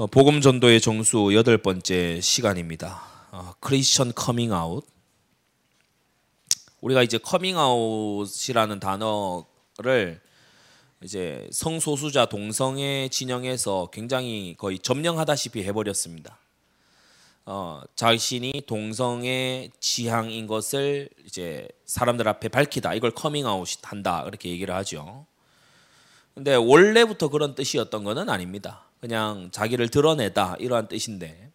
어, 복음 전도의 정수 여덟 번째 시간입니다. 어, 크리스천 커밍 아웃. 우리가 이제 커밍 아웃이라는 단어를 이제 성소수자 동성애 진영에서 굉장히 거의 점령하다시피 해버렸습니다. 어, 자신이 동성애 지향인 것을 이제 사람들 앞에 밝히다. 이걸 커밍 아웃 한다. 그렇게 얘기를 하죠. 근데 원래부터 그런 뜻이었던 것은 아닙니다. 그냥 자기를 드러내다 이러한 뜻인데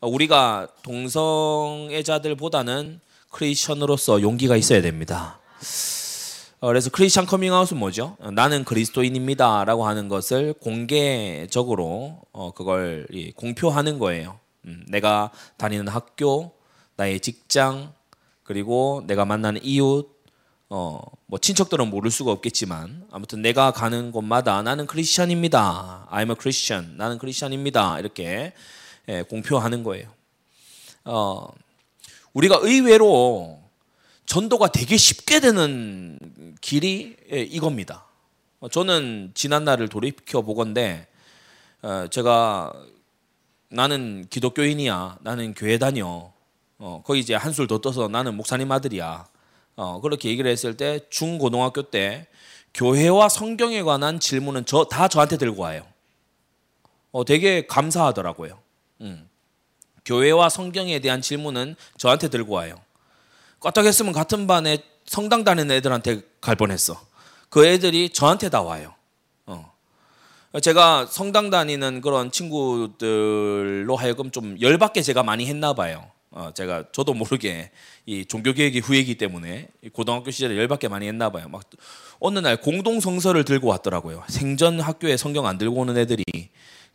우리가 동성애자들보다는 크리스천으로서 용기가 있어야 됩니다. 어, 그래서 크리스천 커밍아웃은 뭐죠? 나는 그리스도인입니다라고 하는 것을 공개적으로 어, 그걸 공표하는 거예요. 음, 내가 다니는 학교, 나의 직장, 그리고 내가 만나는 이웃, 어, 뭐 친척들은 모를 수가 없겠지만 아무튼 내가 가는 곳마다 나는 크리스천입니다. I'm a Christian. 나는 크리스천입니다. 이렇게 예, 공표하는 거예요. 어, 우리가 의외로 전도가 되게 쉽게 되는 길이 예, 이겁니다. 어, 저는 지난 날을 돌이켜 보건데 어, 제가 나는 기독교인이야. 나는 교회 다녀. 어, 거기 이제 한술 더 떠서 나는 목사님 아들이야. 어, 그렇게 얘기를 했을 때 중고등학교 때 교회와 성경에 관한 질문은 저 다 저한테 들고 와요. 어, 되게 감사하더라고요. 음. 교회와 성경에 대한 질문은 저한테 들고 와요. 까딱했으면 같은 반에 성당 다니는 애들한테 갈 뻔했어. 그 애들이 저한테 다 와요. 어. 제가 성당 다니는 그런 친구들로 하여금 좀 열받게 제가 많이 했나 봐요. 어, 제가 저도 모르게 이 종교 개혁의 후예이기 때문에 고등학교 시절에 열받게 많이 했나 봐요. 막 어느 날 공동 성서를 들고 왔더라고요. 생전 학교에 성경 안 들고 오는 애들이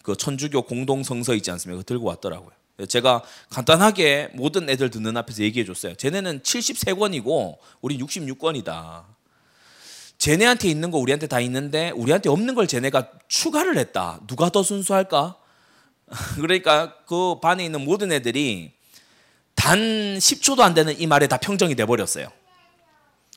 그 천주교 공동 성서 있지 않습니까? 그 들고 왔더라고요. 제가 간단하게 모든 애들 듣는 앞에서 얘기해 줬어요. 쟤네는 73권이고 우리 66권이다. 쟤네한테 있는 거 우리한테 다 있는데 우리한테 없는 걸 쟤네가 추가를 했다. 누가 더 순수할까? 그러니까 그 반에 있는 모든 애들이 단 10초도 안 되는 이 말에 다 평정이 돼 버렸어요.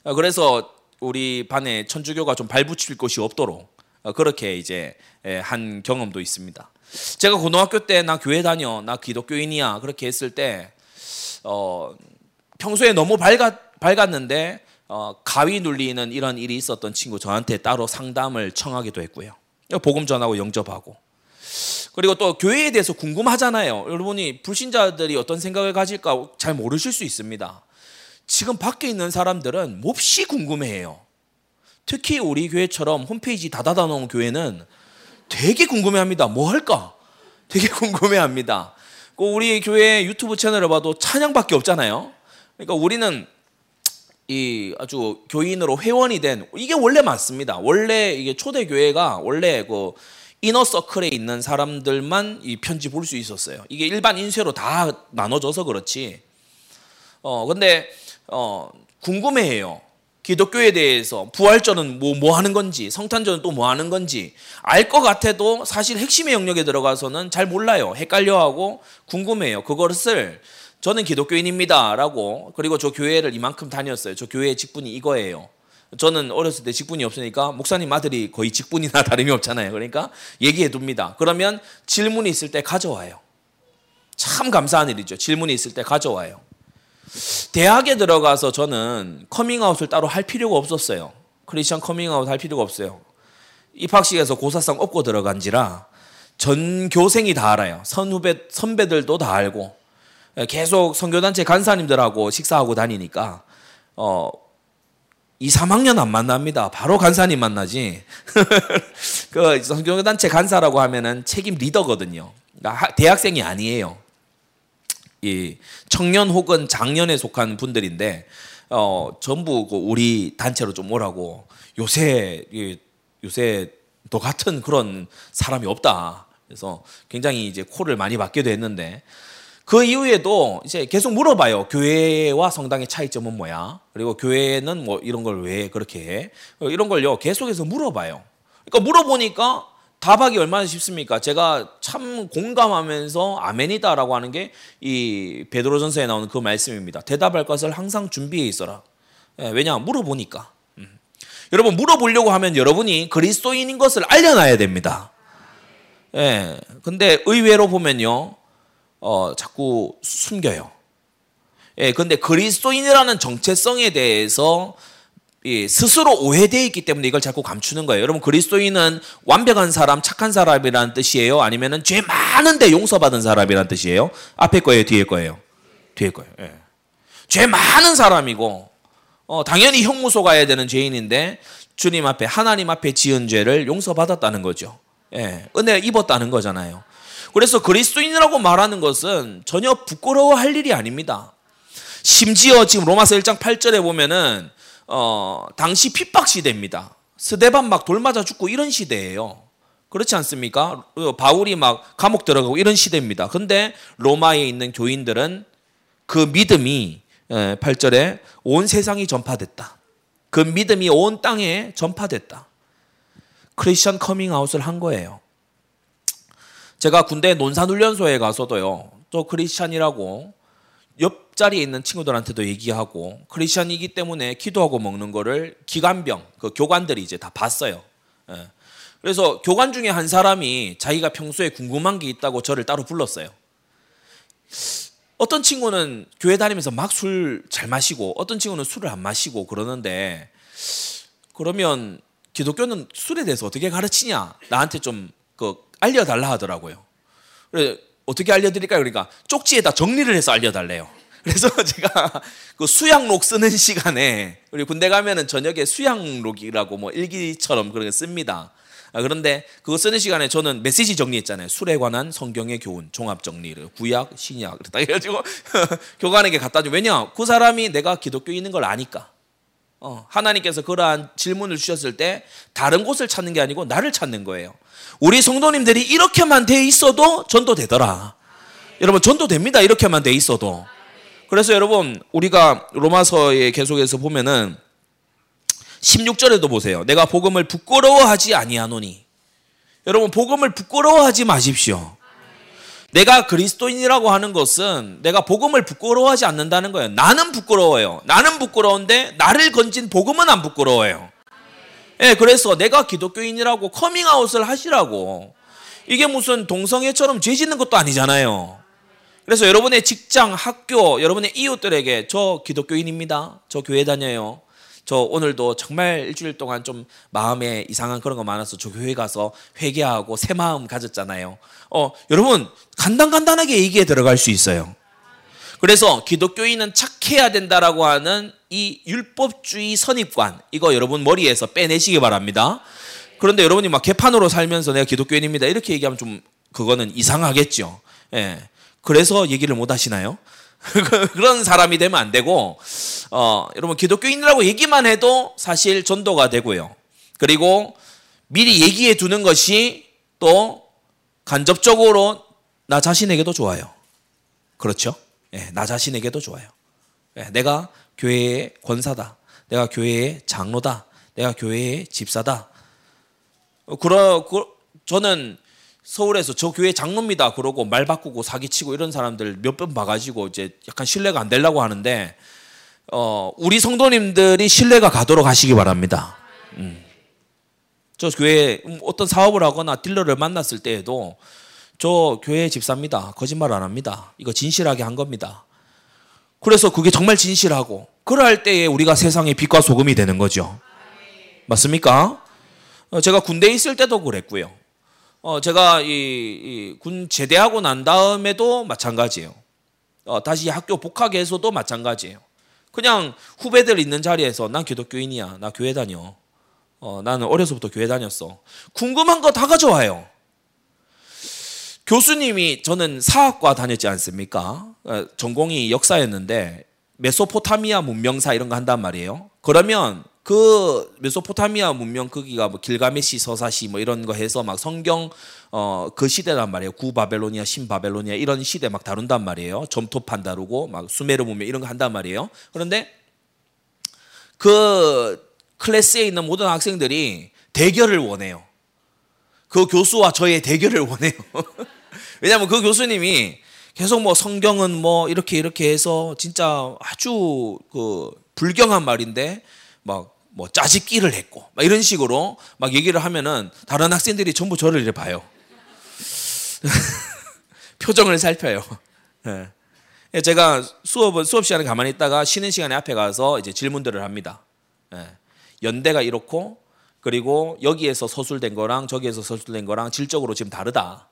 어, 그래서 우리 반에 천주교가 좀 발붙일 곳이 없도록 어, 그렇게 이제 한 경험도 있습니다. 제가 고등학교 때 나 교회 다녀, 나 기독교인이야 그렇게 했을 때 어, 평소에 너무 밝았, 밝았는데 어, 가위 눌리는 이런 일이 있었던 친구 저한테 따로 상담을 청하기도 했고요. 복음 전하고 영접하고 그리고 또 교회에 대해서 궁금하잖아요. 여러분이 불신자들이 어떤 생각을 가질까 잘 모르실 수 있습니다. 지금 밖에 있는 사람들은 몹시 궁금해해요. 특히 우리 교회처럼 홈페이지 다 닫아놓은 교회는 되게 궁금해합니다. 뭐 할까? 되게 궁금해합니다. 그 우리 교회 유튜브 채널을 봐도 찬양밖에 없잖아요. 그러니까 우리는 이 아주 교인으로 회원이 된 이게 원래 맞습니다. 원래 이게 초대 교회가 원래 그 이너 서클에 있는 사람들만 이 편지 볼 수 있었어요. 이게 일반 인쇄로 다 나눠져서 그렇지. 어 근데 어 궁금해해요. 기독교에 대해서 부활절은 뭐, 뭐 하는 건지, 성탄절은 또 뭐 하는 건지, 알 것 같아도 사실 핵심의 영역에 들어가서는 잘 몰라요. 헷갈려 하고 궁금해요. 그것을 저는 기독교인입니다. 라고, 그리고 저 교회를 이만큼 다녔어요. 저 교회의 직분이 이거예요. 저는 어렸을 때 직분이 없으니까 목사님 아들이 거의 직분이나 다름이 없잖아요. 그러니까 얘기해 둡니다. 그러면 질문이 있을 때 가져와요. 참 감사한 일이죠. 질문이 있을 때 가져와요. 대학에 들어가서 저는 커밍아웃을 따로 할 필요가 없었어요. 크리스천 커밍아웃 할 필요가 없어요. 입학식에서 고사상 엎고 들어간지라 전 교생이 다 알아요. 선후배 선배들도 다 알고 계속 선교단체 간사님들하고 식사하고 다니니까 어 2, 3학년 안 만납니다. 바로 간사님 만나지. 그 성교단체 간사라고 하면은 책임 리더거든요. 그러니까 대학생이 아니에요. 이 청년 혹은 장년에 속한 분들인데 어 전부 그 우리 단체로 좀 오라고 요새 요새 너 같은 그런 사람이 없다. 그래서 굉장히 이제 콜을 많이 받기도 했는데 그 이후에도 이제 계속 물어봐요. 교회와 성당의 차이점은 뭐야? 그리고 교회는 뭐 이런 걸 왜 그렇게 해? 이런 걸요. 계속해서 물어봐요. 그러니까 물어보니까 답하기 얼마나 쉽습니까? 제가 참 공감하면서 아멘이다라고 하는 게 이 베드로전서에 나오는 그 말씀입니다. 대답할 것을 항상 준비해 있어라. 예, 왜냐 물어보니까. 음. 여러분 물어보려고 하면 여러분이 그리스도인인 것을 알려놔야 됩니다. 예. 근데 의외로 보면요. 어, 자꾸 숨겨요. 예. 근데 그리스도인이라는 정체성에 대해서 예, 스스로 오해되어 있기 때문에 이걸 자꾸 감추는 거예요. 여러분 그리스도인은 완벽한 사람, 착한 사람이라는 뜻이에요? 아니면은 죄 많은데 용서받은 사람이라는 뜻이에요? 앞에 거예요, 뒤에 거예요? 뒤에 거예요. 예. 죄 많은 사람이고 어, 당연히 형무소 가야 되는 죄인인데 주님 앞에 하나님 앞에 지은 죄를 용서받았다는 거죠. 예, 은혜 입었다는 거잖아요. 그래서 그리스도인이라고 말하는 것은 전혀 부끄러워할 일이 아닙니다. 심지어 지금 로마서 1장 8절에 보면은 어, 당시 핍박 시대입니다. 스데반 막 돌 맞아 죽고 이런 시대예요. 그렇지 않습니까? 바울이 막 감옥 들어가고 이런 시대입니다. 근데 로마에 있는 교인들은 그 믿음이 8절에 온 세상이 전파됐다. 그 믿음이 온 땅에 전파됐다. 크리스천 커밍아웃을 한 거예요. 제가 군대 논산훈련소에 가서도요. 또 크리스천이라고 옆자리에 있는 친구들한테도 얘기하고 크리스천이기 때문에 기도하고 먹는 거를 기관병 그 교관들이 이제 다 봤어요. 예. 그래서 교관 중에 한 사람이 자기가 평소에 궁금한 게 있다고 저를 따로 불렀어요. 어떤 친구는 교회 다니면서 막 술 잘 마시고 어떤 친구는 술을 안 마시고 그러는데 그러면 기독교는 술에 대해서 어떻게 가르치냐 나한테 좀 그 알려달라 하더라고요. 그래 어떻게 알려드릴까요? 그러니까 쪽지에다 정리를 해서 알려달래요. 그래서 제가 그 수양록 쓰는 시간에 우리 군대 가면은 저녁에 수양록이라고 뭐 일기처럼 그렇게 씁니다. 아, 그런데 그거 쓰는 시간에 저는 메시지 정리했잖아요. 술에 관한 성경의 교훈, 종합 정리를 구약, 신약 딱 해가지고 교관에게 갖다 줘. 왜냐? 그 사람이 내가 기독교인인 걸 아니까. 어, 하나님께서 그러한 질문을 주셨을 때 다른 곳을 찾는 게 아니고 나를 찾는 거예요. 우리 성도님들이 이렇게만 돼 있어도 전도 되더라. 여러분 전도 됩니다. 이렇게만 돼 있어도. 그래서 여러분 우리가 로마서에 계속해서 보면은 16절에도 보세요. 내가 복음을 부끄러워하지 아니하노니. 여러분 복음을 부끄러워하지 마십시오. 내가 그리스도인이라고 하는 것은 내가 복음을 부끄러워하지 않는다는 거예요. 나는 부끄러워요. 나는 부끄러운데 나를 건진 복음은 안 부끄러워요. 예, 그래서 내가 기독교인이라고 커밍아웃을 하시라고. 이게 무슨 동성애처럼 죄 짓는 것도 아니잖아요. 그래서 여러분의 직장, 학교, 여러분의 이웃들에게 저 기독교인입니다. 저 교회 다녀요. 저 오늘도 정말 일주일 동안 좀 마음에 이상한 그런 거 많아서 저 교회 가서 회개하고 새 마음 가졌잖아요. 어, 여러분 간단간단하게 얘기에 들어갈 수 있어요. 그래서 기독교인은 착해야 된다라고 하는 이 율법주의 선입관 이거 여러분 머리에서 빼내시기 바랍니다. 그런데 여러분이 막 개판으로 살면서 내가 기독교인입니다 이렇게 얘기하면 좀 그거는 이상하겠죠. 예. 그래서 얘기를 못 하시나요? 그런 사람이 되면 안 되고, 어, 여러분, 기독교인이라고 얘기만 해도 사실 전도가 되고요. 그리고 미리 얘기해 두는 것이 또 간접적으로 나 자신에게도 좋아요. 그렇죠? 예, 나 자신에게도 좋아요. 예, 내가 교회의 권사다. 내가 교회의 장로다. 내가 교회의 집사다. 어, 그러, 그, 저는 서울에서 저 교회 장로입니다. 그러고 말 바꾸고 사기치고 이런 사람들 몇 번 봐가지고 이제 약간 신뢰가 안 되려고 하는데 어, 우리 성도님들이 신뢰가 가도록 하시기 바랍니다. 음. 저 교회 어떤 사업을 하거나 딜러를 만났을 때에도 저 교회 집사입니다. 거짓말 안 합니다. 이거 진실하게 한 겁니다. 그래서 그게 정말 진실하고 그럴 때에 우리가 세상의 빛과 소금이 되는 거죠. 맞습니까? 어, 제가 군대에 있을 때도 그랬고요. 어, 제가 이, 이, 군 제대하고 난 다음에도 마찬가지예요. 어, 다시 학교 복학해서도 마찬가지예요. 그냥 후배들 있는 자리에서 난 기독교인이야. 나 교회 다녀. 어, 나는 어려서부터 교회 다녔어. 궁금한 거 다 가져와요. 교수님이 저는 사학과 다녔지 않습니까? 어, 전공이 역사였는데 메소포타미아 문명사 이런 거 한단 말이에요. 그러면 그 메소포타미아 문명 크기가 뭐 길가메시 서사시 뭐 이런 거 해서 막 성경 어 그 시대란 말이에요. 구 바벨로니아, 신 바벨로니아 이런 시대 막 다룬단 말이에요. 점토판 다루고 막 수메르 문명 이런 거 한단 말이에요. 그런데 그 클래스에 있는 모든 학생들이 대결을 원해요. 그 교수와 저의 대결을 원해요. 왜냐하면 그 교수님이 계속 뭐 성경은 뭐 이렇게 이렇게 해서 진짜 아주 그 불경한 말인데 막 뭐 짜집기를 했고 막 이런 식으로 막 얘기를 하면은 다른 학생들이 전부 저를 이래 봐요. 표정을 살펴요. 예. 제가 수업 수업 시간에 가만히 있다가 쉬는 시간에 앞에 가서 이제 질문들을 합니다. 예. 연대가 이렇고 그리고 여기에서 서술된 거랑 저기에서 서술된 거랑 질적으로 지금 다르다.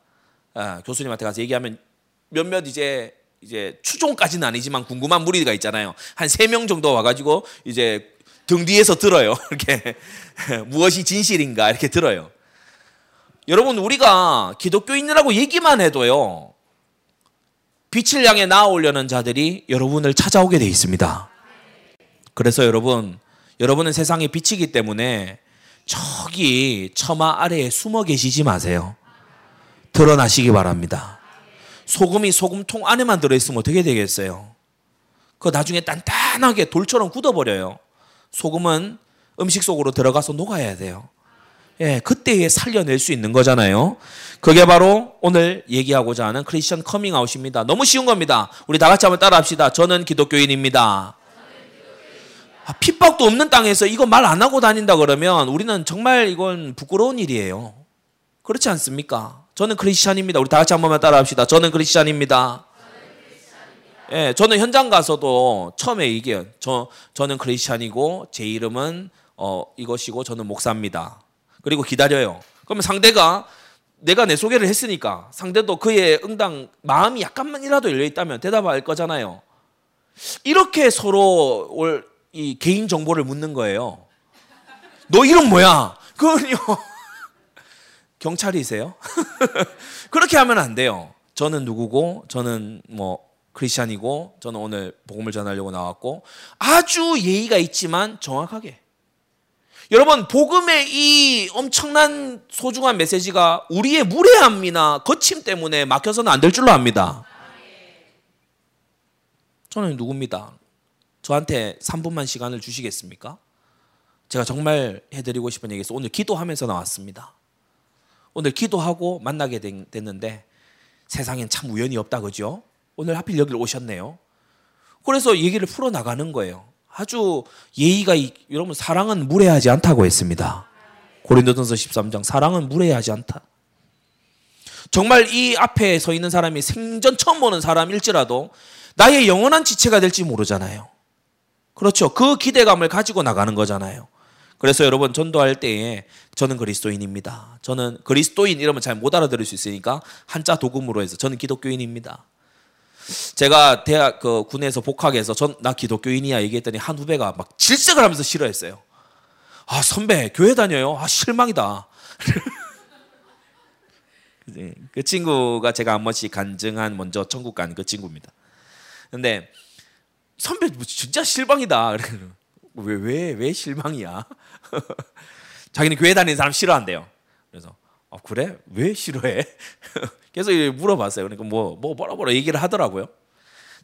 예. 교수님한테 가서 얘기하면 몇몇 이제 이제 추종까지는 아니지만 궁금한 무리가 있잖아요. 한 세 명 정도 와가지고 이제 등 뒤에서 들어요. 이렇게 무엇이 진실인가 이렇게 들어요. 여러분 우리가 기독교인이라고 얘기만 해도요. 빛을 향해 나아오려는 자들이 여러분을 찾아오게 돼 있습니다. 그래서 여러분, 여러분은 세상의 빛이기 때문에 저기 처마 아래에 숨어 계시지 마세요. 드러나시기 바랍니다. 소금이 소금통 안에만 들어있으면 어떻게 되겠어요? 그 나중에 단단하게 돌처럼 굳어버려요. 소금은 음식 속으로 들어가서 녹아야 돼요. 예, 그때에 살려낼 수 있는 거잖아요. 그게 바로 오늘 얘기하고자 하는 크리스천 커밍아웃입니다. 너무 쉬운 겁니다. 우리 다 같이 한번 따라합시다. 저는 기독교인입니다. 아, 핍박도 없는 땅에서 이거 말 안 하고 다닌다 그러면 우리는 정말 이건 부끄러운 일이에요. 그렇지 않습니까? 저는 크리스천입니다. 우리 다 같이 한 번만 따라합시다. 저는 크리스천입니다. 예, 저는 현장 가서도 처음에 얘기해요. 저 저는 크리스천이고 제 이름은 어 이것이고 저는 목사입니다. 그리고 기다려요. 그러면 상대가 내가 내 소개를 했으니까 상대도 그의 응당 마음이 약간만이라도 열려 있다면 대답할 거잖아요. 이렇게 서로 이 개인 정보를 묻는 거예요. 너 이름 뭐야? 그건요. 경찰이세요? 그렇게 하면 안 돼요. 저는 누구고, 저는 뭐 크리스찬이고, 저는 오늘 복음을 전하려고 나왔고, 아주 예의가 있지만 정확하게. 여러분, 복음의 이 엄청난 소중한 메시지가 우리의 무례함이나 거침 때문에 막혀서는 안 될 줄로 압니다. 저는 누굽니다. 저한테 3분만 시간을 주시겠습니까? 제가 정말 해드리고 싶은 얘기에서 오늘 기도하면서 나왔습니다. 오늘 기도하고 만나게 됐는데 세상엔 참 우연이 없다 그죠? 오늘 하필 여기를 오셨네요. 그래서 얘기를 풀어 나가는 거예요. 아주 예의가 여러분 사랑은 무례하지 않다고 했습니다. 고린도전서 13장 사랑은 무례하지 않다. 정말 이 앞에 서 있는 사람이 생전 처음 보는 사람일지라도 나의 영원한 지체가 될지 모르잖아요. 그렇죠. 그 기대감을 가지고 나가는 거잖아요. 그래서 여러분 전도할 때에 저는 그리스도인입니다. 저는 그리스도인 이러면 잘 못 알아들을 수 있으니까 한자 도금으로 해서 저는 기독교인입니다. 제가 대학 그 군에서 복학해서 전 나 기독교인이야 얘기했더니 한 후배가 막 질색을 하면서 싫어했어요. 아 선배 교회 다녀요. 아 실망이다. 그 친구가 제가 한 번씩 간증한 먼저 천국 간 그 친구입니다. 근데 선배 뭐 진짜 실망이다. 왜왜 왜 왜 실망이야? 자기는 교회 다니는 사람 싫어한대요. 그래서 아 그래 왜 싫어해? 계속 물어봤어요. 그러니까 뭐, 뭐 뭐라 뭐라 얘기를 하더라고요.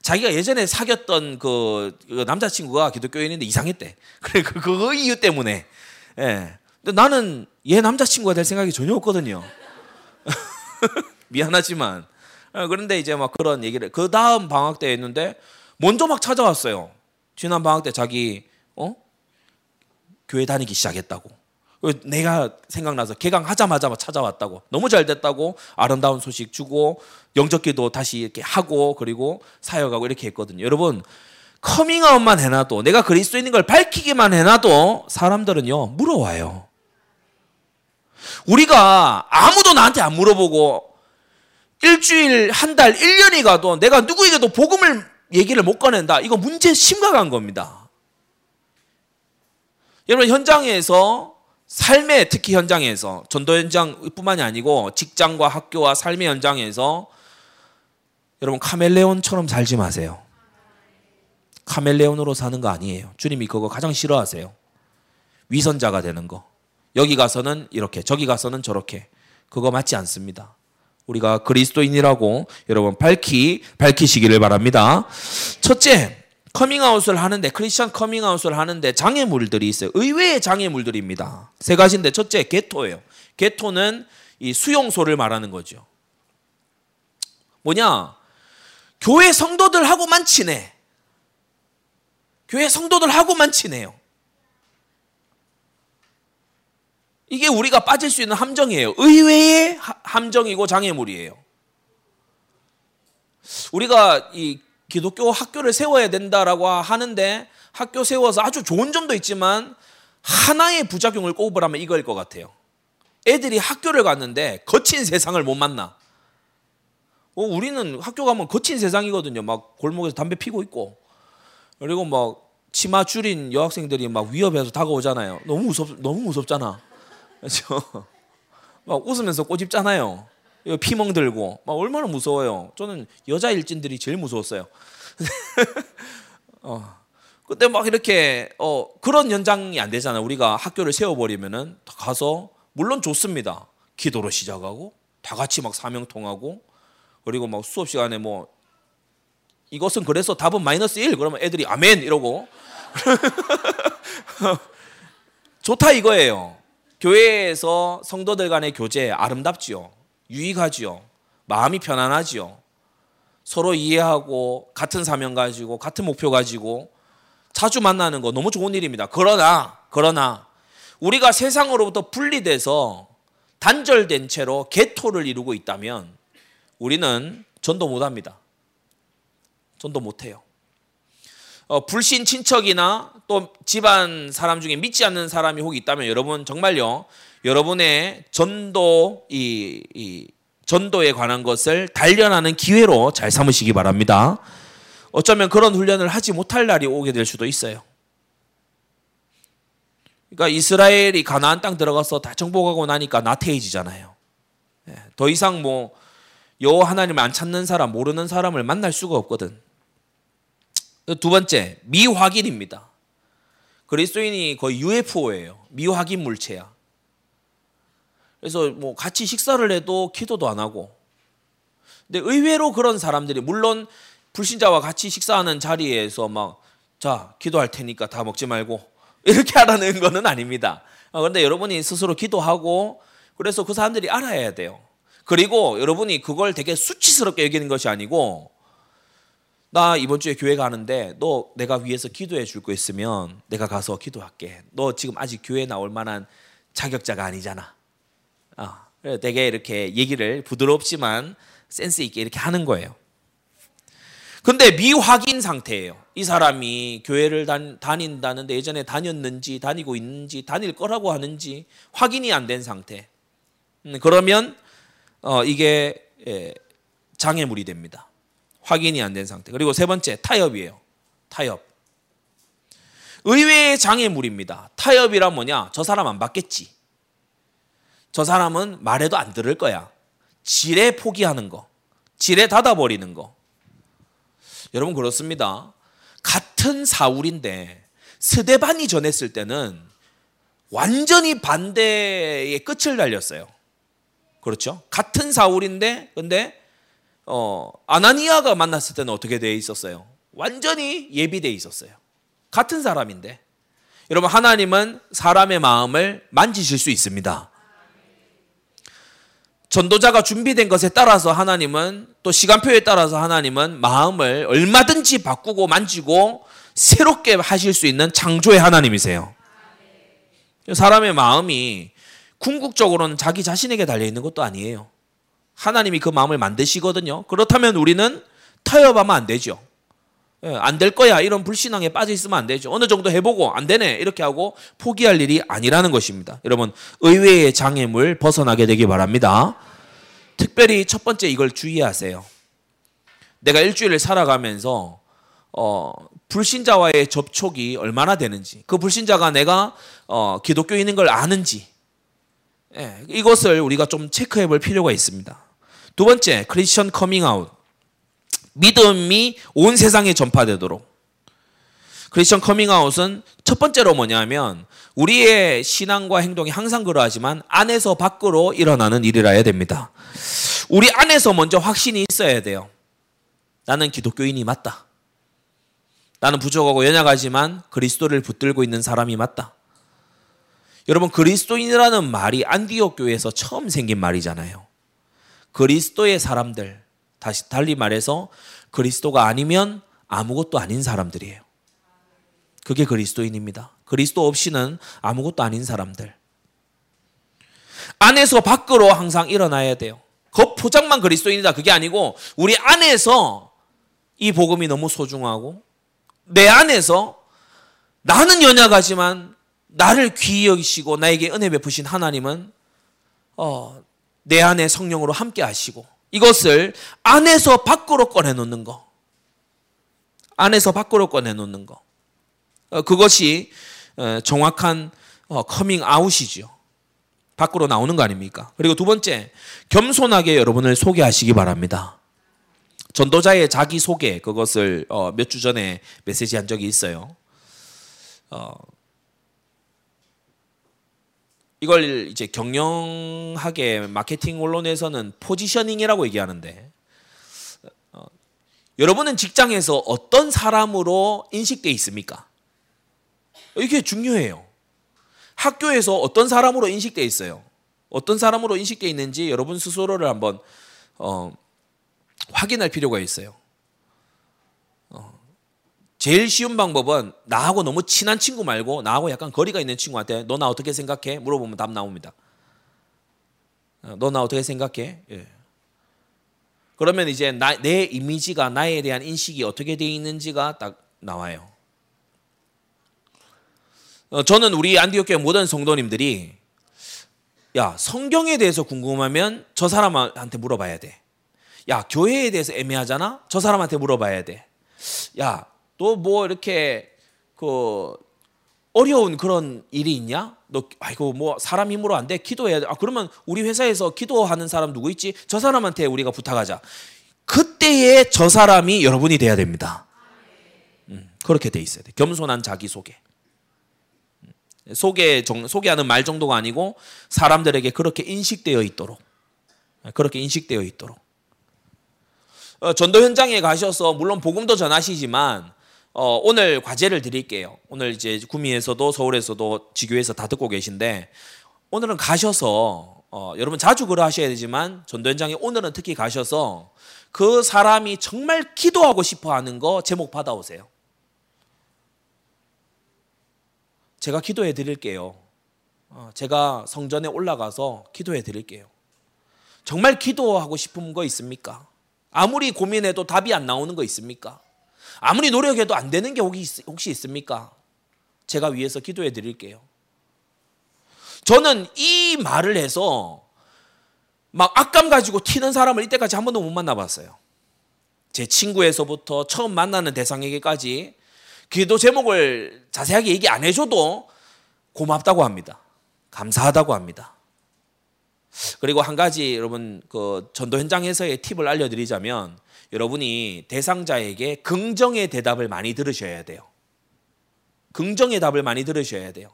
자기가 예전에 사귀었던 그, 그 남자친구가 기독교인인데 이상했대. 그래 그, 그 이유 때문에. 예. 근데 나는 얘 남자친구가 될 생각이 전혀 없거든요. 미안하지만. 어, 그런데 이제 막 그런 얘기를 그 다음 방학 때 했는데 먼저 막 찾아왔어요. 지난 방학 때 자기 어 교회 다니기 시작했다고. 내가 생각나서 개강하자마자 찾아왔다고 너무 잘 됐다고 아름다운 소식 주고 영적기도 다시 이렇게 하고 그리고 사역하고 이렇게 했거든요. 여러분 커밍아웃만 해놔도 내가 그리스도인인 걸 밝히기만 해놔도 사람들은요 물어와요. 우리가 아무도 나한테 안 물어보고 일주일, 한 달, 1년이 가도 내가 누구에게도 복음을 얘기를 못 꺼낸다. 이거 문제 심각한 겁니다. 여러분 현장에서 삶의 특히 현장에서 전도 현장뿐만이 아니고 직장과 학교와 삶의 현장에서 여러분 카멜레온처럼 살지 마세요. 카멜레온으로 사는 거 아니에요. 주님이 그거 가장 싫어하세요. 위선자가 되는 거. 여기 가서는 이렇게, 저기 가서는 저렇게. 그거 맞지 않습니다. 우리가 그리스도인이라고 여러분 밝히 밝히시기를 바랍니다. 첫째, 커밍아웃을 하는데 크리스천 커밍아웃을 하는데 장애물들이 있어요. 의외의 장애물들입니다. 세 가지인데 첫째 게토예요. 게토는 이 수용소를 말하는 거죠. 뭐냐? 교회 성도들하고만 친해. 교회 성도들하고만 친해요. 이게 우리가 빠질 수 있는 함정이에요. 의외의 함정이고 장애물이에요. 우리가 이 기독교 학교를 세워야 된다라고 하는데 학교 세워서 아주 좋은 점도 있지만 하나의 부작용을 꼽으라면 이거일 것 같아요. 애들이 학교를 갔는데 거친 세상을 못 만나. 어, 우리는 학교 가면 거친 세상이거든요. 막 골목에서 담배 피고 있고 그리고 막 치마 줄인 여학생들이 막 위협해서 다가오잖아요. 너무 무섭 너무 무섭잖아. 그렇죠? 막 웃으면서 꼬집잖아요. 피멍 들고 막 얼마나 무서워요. 저는 여자 일진들이 제일 무서웠어요. 어. 그때 막 이렇게 어 그런 연장이 안 되잖아요. 우리가 학교를 세워버리면은 가서 물론 좋습니다. 기도로 시작하고 다 같이 막 사명통하고 그리고 막 수업 시간에 뭐 이것은 그래서 답은 마이너스 1 그러면 애들이 아멘 이러고 좋다 이거예요. 교회에서 성도들 간의 교제 아름답지요. 유익하지요. 마음이 편안하지요. 서로 이해하고 같은 사명 가지고 같은 목표 가지고 자주 만나는 거 너무 좋은 일입니다. 그러나 그러나 우리가 세상으로부터 분리돼서 단절된 채로 개토를 이루고 있다면 우리는 전도 못 합니다. 전도 못 해요. 어, 불신 친척이나 또 집안 사람 중에 믿지 않는 사람이 혹 있다면 여러분 정말요 여러분의 전도 이, 이 전도에 관한 것을 단련하는 기회로 잘 삼으시기 바랍니다. 어쩌면 그런 훈련을 하지 못할 날이 오게 될 수도 있어요. 그러니까 이스라엘이 가나안 땅 들어가서 다 정복하고 나니까 나태해지잖아요. 예, 더 이상 뭐 여호와 하나님을 안 찾는 사람, 모르는 사람을 만날 수가 없거든. 두 번째, 미확인입니다. 그리스도인이 거의 UFO예요. 미확인 물체야. 그래서 뭐 같이 식사를 해도 기도도 안 하고. 근데 의외로 그런 사람들이 물론 불신자와 같이 식사하는 자리에서 막 자, 기도할 테니까 다 먹지 말고 이렇게 하라는 거는 아닙니다. 그런데 여러분이 스스로 기도하고 그래서 그 사람들이 알아야 돼요. 그리고 여러분이 그걸 되게 수치스럽게 여기는 것이 아니고 나 이번 주에 교회 가는데 너 내가 위해서 기도해 줄 거 있으면 내가 가서 기도할게. 너 지금 아직 교회 나올 만한 자격자가 아니잖아. 아, 되게 이렇게 얘기를 부드럽지만 센스 있게 이렇게 하는 거예요. 근데 미확인 상태예요. 이 사람이 교회를 다닌다는데 예전에 다녔는지 다니고 있는지 다닐 거라고 하는지 확인이 안 된 상태. 음, 그러면 어, 이게 예, 장애물이 됩니다. 확인이 안 된 상태. 그리고 세 번째 타협이에요. 타협. 의외의 장애물입니다. 타협이란 뭐냐? 저 사람 안 받겠지. 저 사람은 말해도 안 들을 거야. 지레 포기하는 거. 지레 닫아버리는 거. 여러분 그렇습니다. 같은 사울인데 스데반이 전했을 때는 완전히 반대의 끝을 달렸어요. 그렇죠? 같은 사울인데 근데 어, 아나니아가 만났을 때는 어떻게 돼 있었어요? 완전히 예비돼 있었어요. 같은 사람인데. 여러분 하나님은 사람의 마음을 만지실 수 있습니다. 전도자가 준비된 것에 따라서 하나님은 또 시간표에 따라서 하나님은 마음을 얼마든지 바꾸고 만지고 새롭게 하실 수 있는 창조의 하나님이세요. 사람의 마음이 궁극적으로는 자기 자신에게 달려 있는 것도 아니에요. 하나님이 그 마음을 만드시거든요. 그렇다면 우리는 타협하면 안 되죠. 예, 안될 거야 이런 불신앙에 빠져 있으면 안 되죠. 어느 정도 해보고 안 되네 이렇게 하고 포기할 일이 아니라는 것입니다. 여러분 의외의 장애물 벗어나게 되기 바랍니다. 특별히 첫 번째 이걸 주의하세요. 내가 일주일을 살아가면서 어, 불신자와의 접촉이 얼마나 되는지, 그 불신자가 내가 어, 기독교인인 걸 아는지, 예, 이것을 우리가 좀 체크해 볼 필요가 있습니다. 두 번째, 크리스천 커밍아웃. 믿음이 온 세상에 전파되도록. 크리스천 커밍아웃은 첫 번째로 뭐냐면 우리의 신앙과 행동이 항상 그러하지만 안에서 밖으로 일어나는 일이라 해야 됩니다. 우리 안에서 먼저 확신이 있어야 돼요. 나는 기독교인이 맞다. 나는 부족하고 연약하지만 그리스도를 붙들고 있는 사람이 맞다. 여러분 그리스도인이라는 말이 안디옥 교회에서 처음 생긴 말이잖아요. 그리스도의 사람들 다시 달리 말해서 그리스도가 아니면 아무것도 아닌 사람들이에요. 그게 그리스도인입니다. 그리스도 없이는 아무것도 아닌 사람들. 안에서 밖으로 항상 일어나야 돼요. 겉포장만 그리스도인이다 그게 아니고 우리 안에서 이 복음이 너무 소중하고 내 안에서 나는 연약하지만 나를 귀히 여기시고 나에게 은혜 베푸신 하나님은 어, 내 안에 성령으로 함께 하시고 이것을 안에서 밖으로 꺼내놓는 거. 안에서 밖으로 꺼내놓는 거. 어, 그것이 어, 정확한 어, 커밍아웃이죠. 밖으로 나오는 거 아닙니까? 그리고 두 번째, 겸손하게 여러분을 소개하시기 바랍니다. 전도자의 자기 소개 그것을 몇 주 전에 메시지 한 적이 있어요. 이걸 이제 경영학의 마케팅 원론에서는 포지셔닝이라고 얘기하는데 어, 여러분은 직장에서 어떤 사람으로 인식돼 있습니까? 이게 중요해요. 학교에서 어떤 사람으로 인식돼 있어요. 어떤 사람으로 인식돼 있는지 여러분 스스로를 한번 어, 확인할 필요가 있어요. 제일 쉬운 방법은 나하고 너무 친한 친구 말고 나하고 약간 거리가 있는 친구한테 너 나 어떻게 생각해? 물어보면 답 나옵니다. 어, 너나 어떻게 생각해? 예. 그러면 이제 나, 내 이미지가 나에 대한 인식이 어떻게 되어 있는지가 딱 나와요. 어, 저는 우리 안디옥교회 모든 성도님들이 야 성경에 대해서 궁금하면 저 사람한테 물어봐야 돼. 야 교회에 대해서 애매하잖아. 저 사람한테 물어봐야 돼. 야 또 뭐 이렇게 그 어려운 그런 일이 있냐? 너 아이고 뭐 사람 힘으로 안 돼. 기도해야 돼. 아 그러면 우리 회사에서 기도하는 사람 누구 있지? 저 사람한테 우리가 부탁하자. 그때에 저 사람이 여러분이 돼야 됩니다. 음, 그렇게 돼 있어야 돼. 겸손한 자기 소개. 음, 소개 소개하는 말 정도가 아니고 사람들에게 그렇게 인식되어 있도록 그렇게 인식되어 있도록 어, 전도 현장에 가셔서 물론 복음도 전하시지만 어, 오늘 과제를 드릴게요. 오늘 이제 구미에서도 서울에서도 지교에서 다 듣고 계신데 오늘은 가셔서 어, 여러분 자주 그러 하셔야 되지만 전도 현장에 오늘은 특히 가셔서 그 사람이 정말 기도하고 싶어 하는 거 제목 받아오세요. 제가 기도해 드릴게요. 어, 제가 성전에 올라가서 기도해 드릴게요. 정말 기도하고 싶은 거 있습니까? 아무리 고민해도 답이 안 나오는 거 있습니까? 아무리 노력해도 안 되는 게 혹시 있습니까? 제가 위해서 기도해 드릴게요. 저는 이 말을 해서 막 악감 가지고 튀는 사람을 이때까지 한 번도 못 만나봤어요. 제 친구에서부터 처음 만나는 대상에게까지 기도 제목을 자세하게 얘기 안 해줘도 고맙다고 합니다. 감사하다고 합니다. 그리고 한 가지 여러분 그 전도 현장에서의 팁을 알려드리자면 여러분이 대상자에게 긍정의 대답을 많이 들으셔야 돼요. 긍정의 답을 많이 들으셔야 돼요.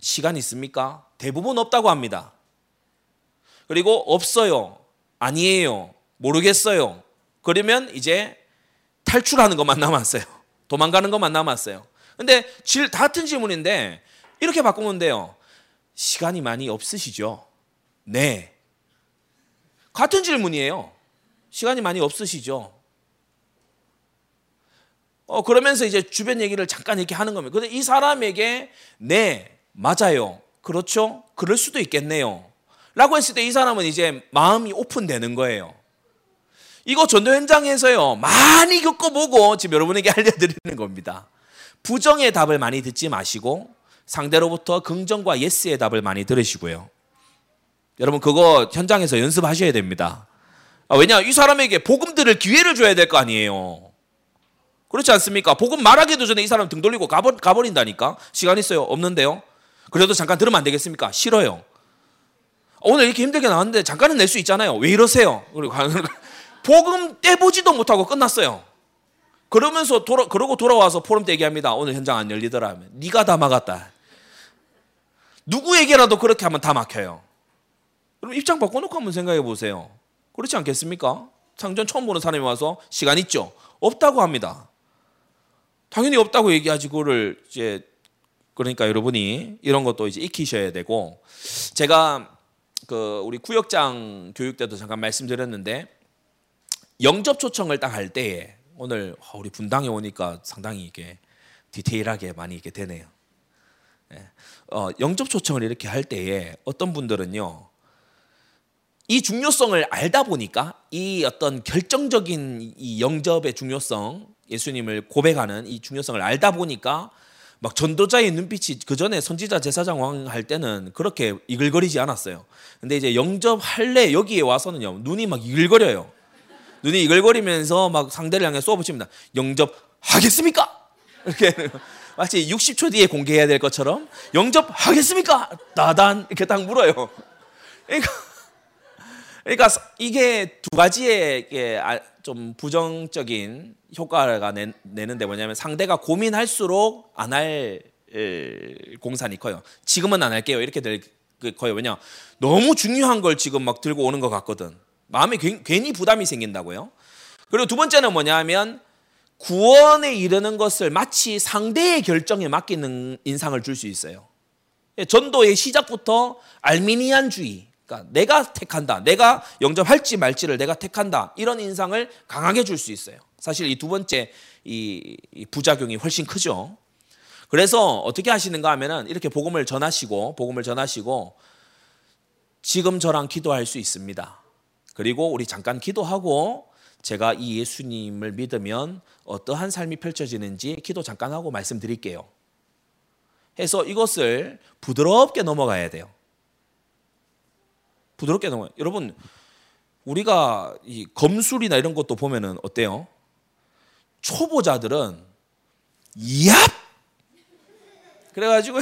시간 있습니까? 대부분 없다고 합니다. 그리고 없어요. 아니에요. 모르겠어요. 그러면 이제 탈출하는 것만 남았어요. 도망가는 것만 남았어요. 근데 질 같은 질문인데 이렇게 바꾸면 돼요. 시간이 많이 없으시죠? 네. 같은 질문이에요. 시간이 많이 없으시죠? 어, 그러면서 이제 주변 얘기를 잠깐 이렇게 하는 겁니다. 근데 이 사람에게, 네, 맞아요. 그렇죠? 그럴 수도 있겠네요. 라고 했을 때 이 사람은 이제 마음이 오픈되는 거예요. 이거 전도 현장에서요, 많이 겪어보고 지금 여러분에게 알려드리는 겁니다. 부정의 답을 많이 듣지 마시고 상대로부터 긍정과 예스의 답을 많이 들으시고요. 여러분 그거 현장에서 연습하셔야 됩니다. 아, 왜냐 이 사람에게 복음 들을 기회를 줘야 될 거 아니에요. 그렇지 않습니까? 복음 말하기도 전에 이 사람 등 돌리고 가버, 가버린다니까. 시간 있어요? 없는데요? 그래도 잠깐 들으면 안 되겠습니까? 싫어요. 오늘 이렇게 힘들게 나왔는데 잠깐은 낼 수 있잖아요. 왜 이러세요? 그리고 복음 떼보지도 못하고 끝났어요. 그러면서 돌아, 그러고 돌아와서 포럼 때 얘기합니다. 오늘 현장 안 열리더라 하면. 네가 다 막았다. 누구에게라도 그렇게 하면 다 막혀요. 그럼 입장 바꿔놓고 한번 생각해 보세요. 그렇지 않겠습니까? 상전 처음 보는 사람이 와서 시간 있죠? 없다고 합니다. 당연히 없다고 얘기하지 그거를 이제 그러니까 여러분이 이런 것도 이제 익히셔야 되고 제가 그 우리 구역장 교육 때도 잠깐 말씀드렸는데 영접 초청을 딱 할 때에 오늘 우리 분당에 오니까 상당히 이게 디테일하게 많이 이렇게 되네요. 어, 영접 초청을 이렇게 할 때에 어떤 분들은요 이 중요성을 알다 보니까 이 어떤 결정적인 이 영접의 중요성, 예수님을 고백하는 이 중요성을 알다 보니까 막 전도자의 눈빛이 그 전에 선지자 제사장 왕 할 때는 그렇게 이글거리지 않았어요. 근데 이제 영접할래 여기에 와서는요 눈이 막 이글거려요. 눈이 이글거리면서 막 상대를 향해 쏘아붙입니다. 영접하겠습니까? 이렇게 마치 60초 뒤에 공개해야 될 것처럼 영접하겠습니까? 나단 이렇게 딱 물어요. 그러니까 그러니까 이게 두 가지의 아, 좀 부정적인 효과가 내, 는데 뭐냐면 상대가 고민할수록 안 할 공산이 커요. 지금은 안 할게요. 이렇게 될 거예요. 왜냐? 너무 중요한 걸 지금 막 들고 오는 것 같거든. 마음에 괜히 부담이 생긴다고요. 그리고 두 번째는 뭐냐면 구원에 이르는 것을 마치 상대의 결정에 맡기는 인상을 줄 수 있어요. 전도의 시작부터 알미니안주의, 그러니까 내가 택한다. 내가 영접할지 말지를 내가 택한다. 이런 인상을 강하게 줄 수 있어요. 사실 이 두 번째 이, 부작용이 훨씬 크죠. 그래서 어떻게 하시는가 하면은 이렇게 복음을 전하시고 복음을 전하시고 지금 저랑 기도할 수 있습니다. 그리고 우리 잠깐 기도하고 제가 이 예수님을 믿으면 어떠한 삶이 펼쳐지는지 기도 잠깐 하고 말씀드릴게요. 해서 이것을 부드럽게 넘어가야 돼요. 부드럽게 넘어요. 여러분 우리가 이 검술이나 이런 것도 보면은 어때요? 초보자들은 야 그래가지고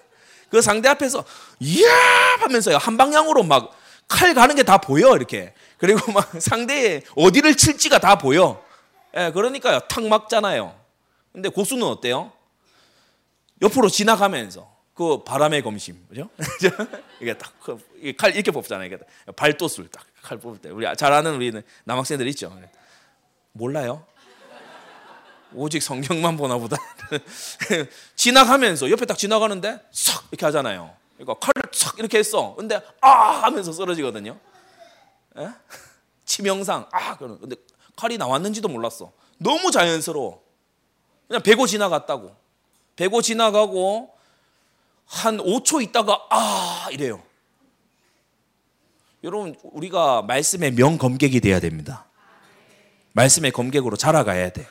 그 상대 앞에서 야 하면서요 한 방향으로 막 칼 가는 게 다 보여 이렇게 그리고 막 상대의 어디를 칠지가 다 보여. 예, 그러니까요 탁 막잖아요. 근데 고수는 어때요? 옆으로 지나가면서 그 바람의 검심, 그죠? 이게 딱칼 그, 이렇게 뽑잖아요. 이게 발도술 딱 칼 뽑을 때 우리 잘 아는 우리는 남학생들 있죠. 몰라요? 오직 성경만 보나 보다. 지나가면서 옆에 딱 지나가는데 싹 이렇게 하잖아요. 그러니까 칼을 싹 이렇게 했어. 근데 아 하면서 쓰러지거든요. 에? 치명상 아 그런 근데 칼이 나왔는지도 몰랐어. 너무 자연스러워. 그냥 배고 지나갔다고. 배고 지나가고 한 5초 있다가 아 이래요. 여러분 우리가 말씀의 명검객이 돼야 됩니다. 말씀의 검객으로 자라가야 돼.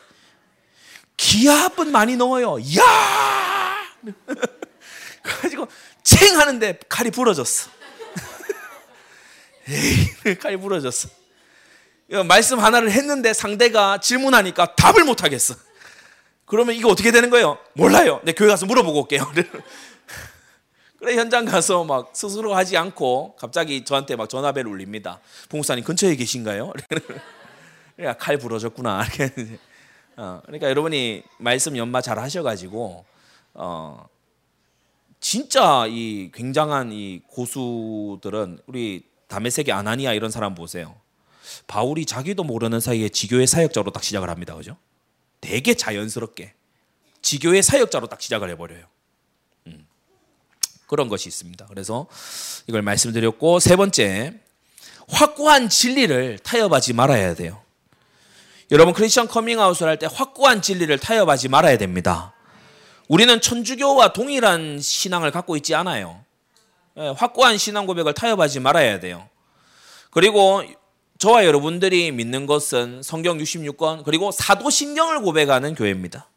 기압은 많이 넣어요. 야! 그래가지고 챙 하는데 칼이 부러졌어. 에이, 칼이 부러졌어. 말씀 하나를 했는데 상대가 질문하니까 답을 못 하겠어. 그러면 이거 어떻게 되는 거예요? 몰라요. 내 교회 가서 물어보고 올게요. 그래 현장 가서 막 스스로 하지 않고 갑자기 저한테 막 전화벨 울립니다. 봉사님 근처에 계신가요? 그러니까 칼 부러졌구나. 어, 그러니까 여러분이 말씀 연마 잘 하셔가지고 어, 진짜 이 굉장한 이 고수들은 우리 다메섹의 아나니아 이런 사람 보세요. 바울이 자기도 모르는 사이에 지교의 사역자로 딱 시작을 합니다. 그죠? 되게 자연스럽게 지교의 사역자로 딱 시작을 해버려요. 그런 것이 있습니다. 그래서 이걸 말씀드렸고 세 번째 확고한 진리를 타협하지 말아야 돼요. 여러분 크리스천 커밍아웃을 할 때 확고한 진리를 타협하지 말아야 됩니다. 우리는 천주교와 동일한 신앙을 갖고 있지 않아요. 예, 확고한 신앙 고백을 타협하지 말아야 돼요. 그리고 저와 여러분들이 믿는 것은 성경 66권 그리고 사도신경을 고백하는 교회입니다.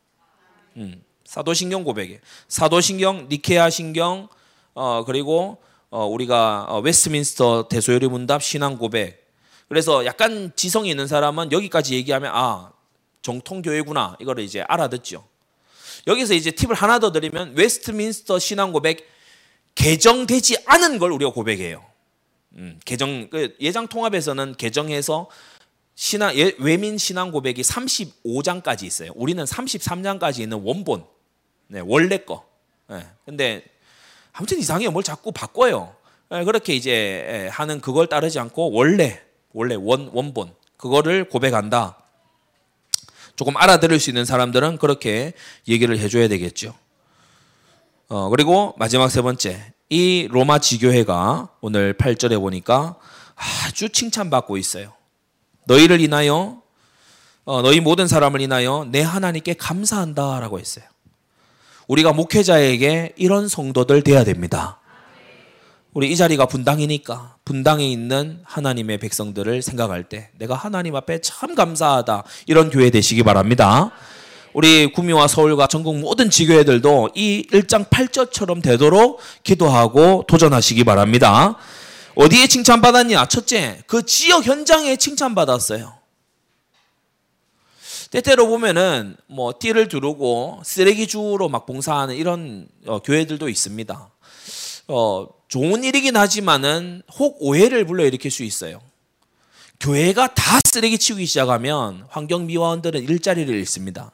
음, 사도신경 고백에 사도신경, 니케아 신경, 어, 그리고 어, 우리가 어, 웨스트민스터 대소요리 문답 신앙 고백. 그래서 약간 지성이 있는 사람은 여기까지 얘기하면 아 정통 교회구나 이거를 이제 알아듣죠. 여기서 이제 팁을 하나 더 드리면 웨스트민스터 신앙 고백 개정되지 않은 걸 우리가 고백해요. 음, 개정 그 예장 통합에서는 개정해서 신앙 예, 외민 신앙 고백이 35장까지 있어요. 우리는 33장까지 있는 원본, 네, 원래 거. 네, 근데 아무튼 이상해요. 뭘 자꾸 바꿔요. 예, 그렇게 이제 예, 하는 그걸 따르지 않고 원래 원래 원 원본 그거를 고백한다. 조금 알아들을 수 있는 사람들은 그렇게 얘기를 해줘야 되겠죠. 어, 그리고 마지막 세 번째 이 로마 지교회가 오늘 8절에 보니까 아주 칭찬받고 있어요. 너희를 인하여 어, 너희 모든 사람을 인하여 내 하나님께 감사한다라고 했어요. 우리가 목회자에게 이런 성도들 돼야 됩니다. 우리 이 자리가 분당이니까 분당에 있는 하나님의 백성들을 생각할 때 내가 하나님 앞에 참 감사하다 이런 교회 되시기 바랍니다. 우리 구미와 서울과 전국 모든 지교회들도 이 1장 8절처럼 되도록 기도하고 도전하시기 바랍니다. 어디에 칭찬받았냐? 첫째, 그 지역 현장에 칭찬받았어요. 때때로 보면은 뭐 띠를 두르고 쓰레기 주우러 막 봉사하는 이런 어, 교회들도 있습니다. 어, 좋은 일이긴 하지만은 혹 오해를 불러일으킬 수 있어요. 교회가 다 쓰레기 치우기 시작하면 환경미화원들은 일자리를 잃습니다.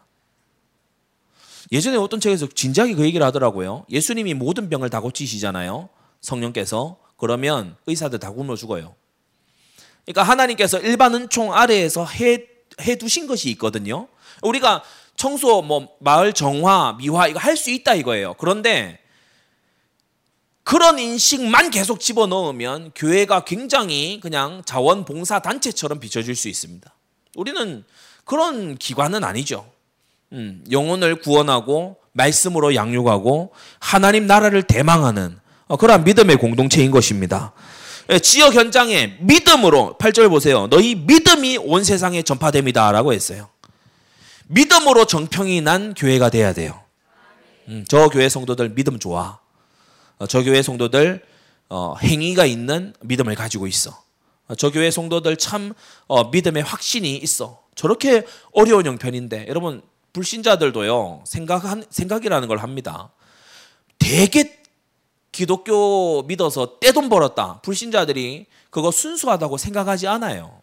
예전에 어떤 책에서 진작에 그 얘기를 하더라고요. 예수님이 모든 병을 다 고치시잖아요. 성령께서. 그러면 의사들 다 굶어 죽어요. 그러니까 하나님께서 일반 은총 아래에서 해 해 두신 것이 있거든요. 우리가 청소, 뭐 마을 정화, 미화 이거 할 수 있다 이거예요. 그런데 그런 인식만 계속 집어넣으면 교회가 굉장히 그냥 자원봉사 단체처럼 비춰질 수 있습니다. 우리는 그런 기관은 아니죠. 음, 영혼을 구원하고 말씀으로 양육하고 하나님 나라를 대망하는 어, 그러한 믿음의 공동체인 것입니다. 예, 지역 현장에 믿음으로 8절 보세요. 너희 믿음이 온 세상에 전파됩니다라고 했어요. 믿음으로 정평이 난 교회가 돼야 돼요. 음, 저 교회 성도들 믿음 좋아. 어, 저 교회 성도들 어, 행위가 있는 믿음을 가지고 있어. 어, 저 교회 성도들 참 어, 믿음의 확신이 있어. 저렇게 어려운 형편인데 여러분 불신자들도요 생각한 생각이라는 걸 합니다. 되게 기독교 믿어서 떼돈 벌었다. 불신자들이 그거 순수하다고 생각하지 않아요.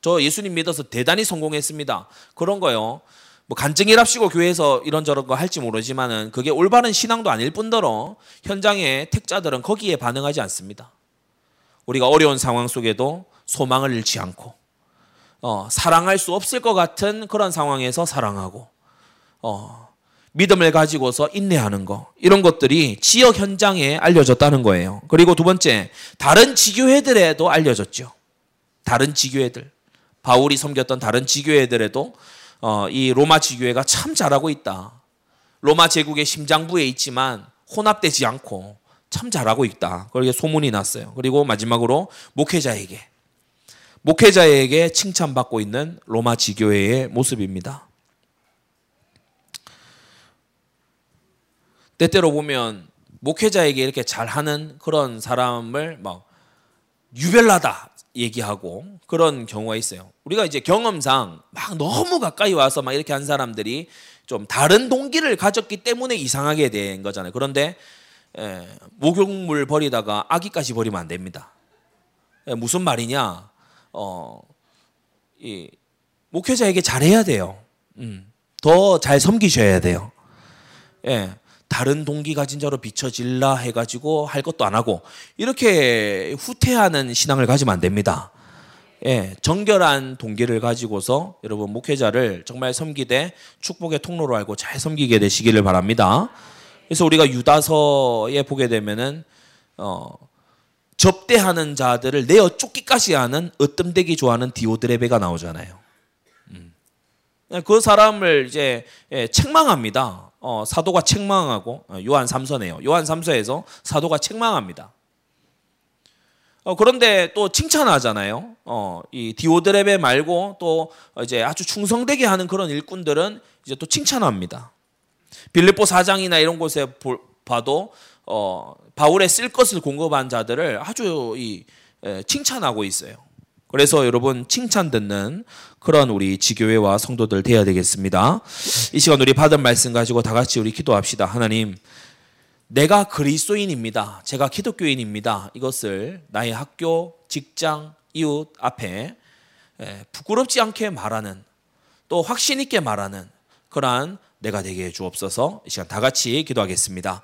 저 예수님 믿어서 대단히 성공했습니다. 그런 거요. 뭐 간증이랍시고 교회에서 이런저런 거 할지 모르지만은 그게 올바른 신앙도 아닐 뿐더러 현장의 택자들은 거기에 반응하지 않습니다. 우리가 어려운 상황 속에도 소망을 잃지 않고 어, 사랑할 수 없을 것 같은 그런 상황에서 사랑하고 어, 믿음을 가지고서 인내하는 거 이런 것들이 지역 현장에 알려졌다는 거예요. 그리고 두 번째 다른 지교회들에도 알려졌죠. 다른 지교회들 바울이 섬겼던 다른 지교회들에도 어, 이 로마 지교회가 참 잘하고 있다. 로마 제국의 심장부에 있지만 혼합되지 않고 참 잘하고 있다. 그렇게 소문이 났어요. 그리고 마지막으로 목회자에게 목회자에게 칭찬받고 있는 로마 지교회의 모습입니다. 때때로 보면 목회자에게 이렇게 잘하는 그런 사람을 막 유별나다 얘기하고 그런 경우가 있어요. 우리가 이제 경험상 막 너무 가까이 와서 막 이렇게 한 사람들이 좀 다른 동기를 가졌기 때문에 이상하게 된 거잖아요. 그런데 에, 목욕물 버리다가 아기까지 버리면 안 됩니다. 에, 무슨 말이냐? 어, 이 목회자에게 잘해야 돼요. 음, 더 잘 섬기셔야 돼요. 예. 다른 동기 가진 자로 비춰질라 해가지고 할 것도 안 하고 이렇게 후퇴하는 신앙을 가지면 안 됩니다. 예, 정결한 동기를 가지고서 여러분 목회자를 정말 섬기되 축복의 통로로 알고 잘 섬기게 되시기를 바랍니다. 그래서 우리가 유다서에 보게 되면은 어, 접대하는 자들을 내어 쫓기까지 하는 으뜸되기 좋아하는 디오드레베가 나오잖아요. 음. 그 사람을 이제 예, 책망합니다. 어, 사도가 책망하고 어, 요한 3서네요. 요한 3서에서 사도가 책망합니다. 어, 그런데 또 칭찬하잖아요. 어, 이 디오드레베 말고 또 이제 아주 충성되게 하는 그런 일꾼들은 이제 또 칭찬합니다. 빌립보 사장이나 이런 곳에 보, 봐도 어, 바울의 쓸 것을 공급한 자들을 아주 이, 에, 칭찬하고 있어요. 그래서 여러분 칭찬 듣는 그런 우리 지교회와 성도들 되어야 되겠습니다. 이 시간 우리 받은 말씀 가지고 다 같이 우리 기도합시다. 하나님, 내가 그리스도인입니다. 제가 기독교인입니다. 이것을 나의 학교, 직장, 이웃 앞에 부끄럽지 않게 말하는 또 확신 있게 말하는 그러한 내가 되게 해 주옵소서. 이 시간 다 같이 기도하겠습니다.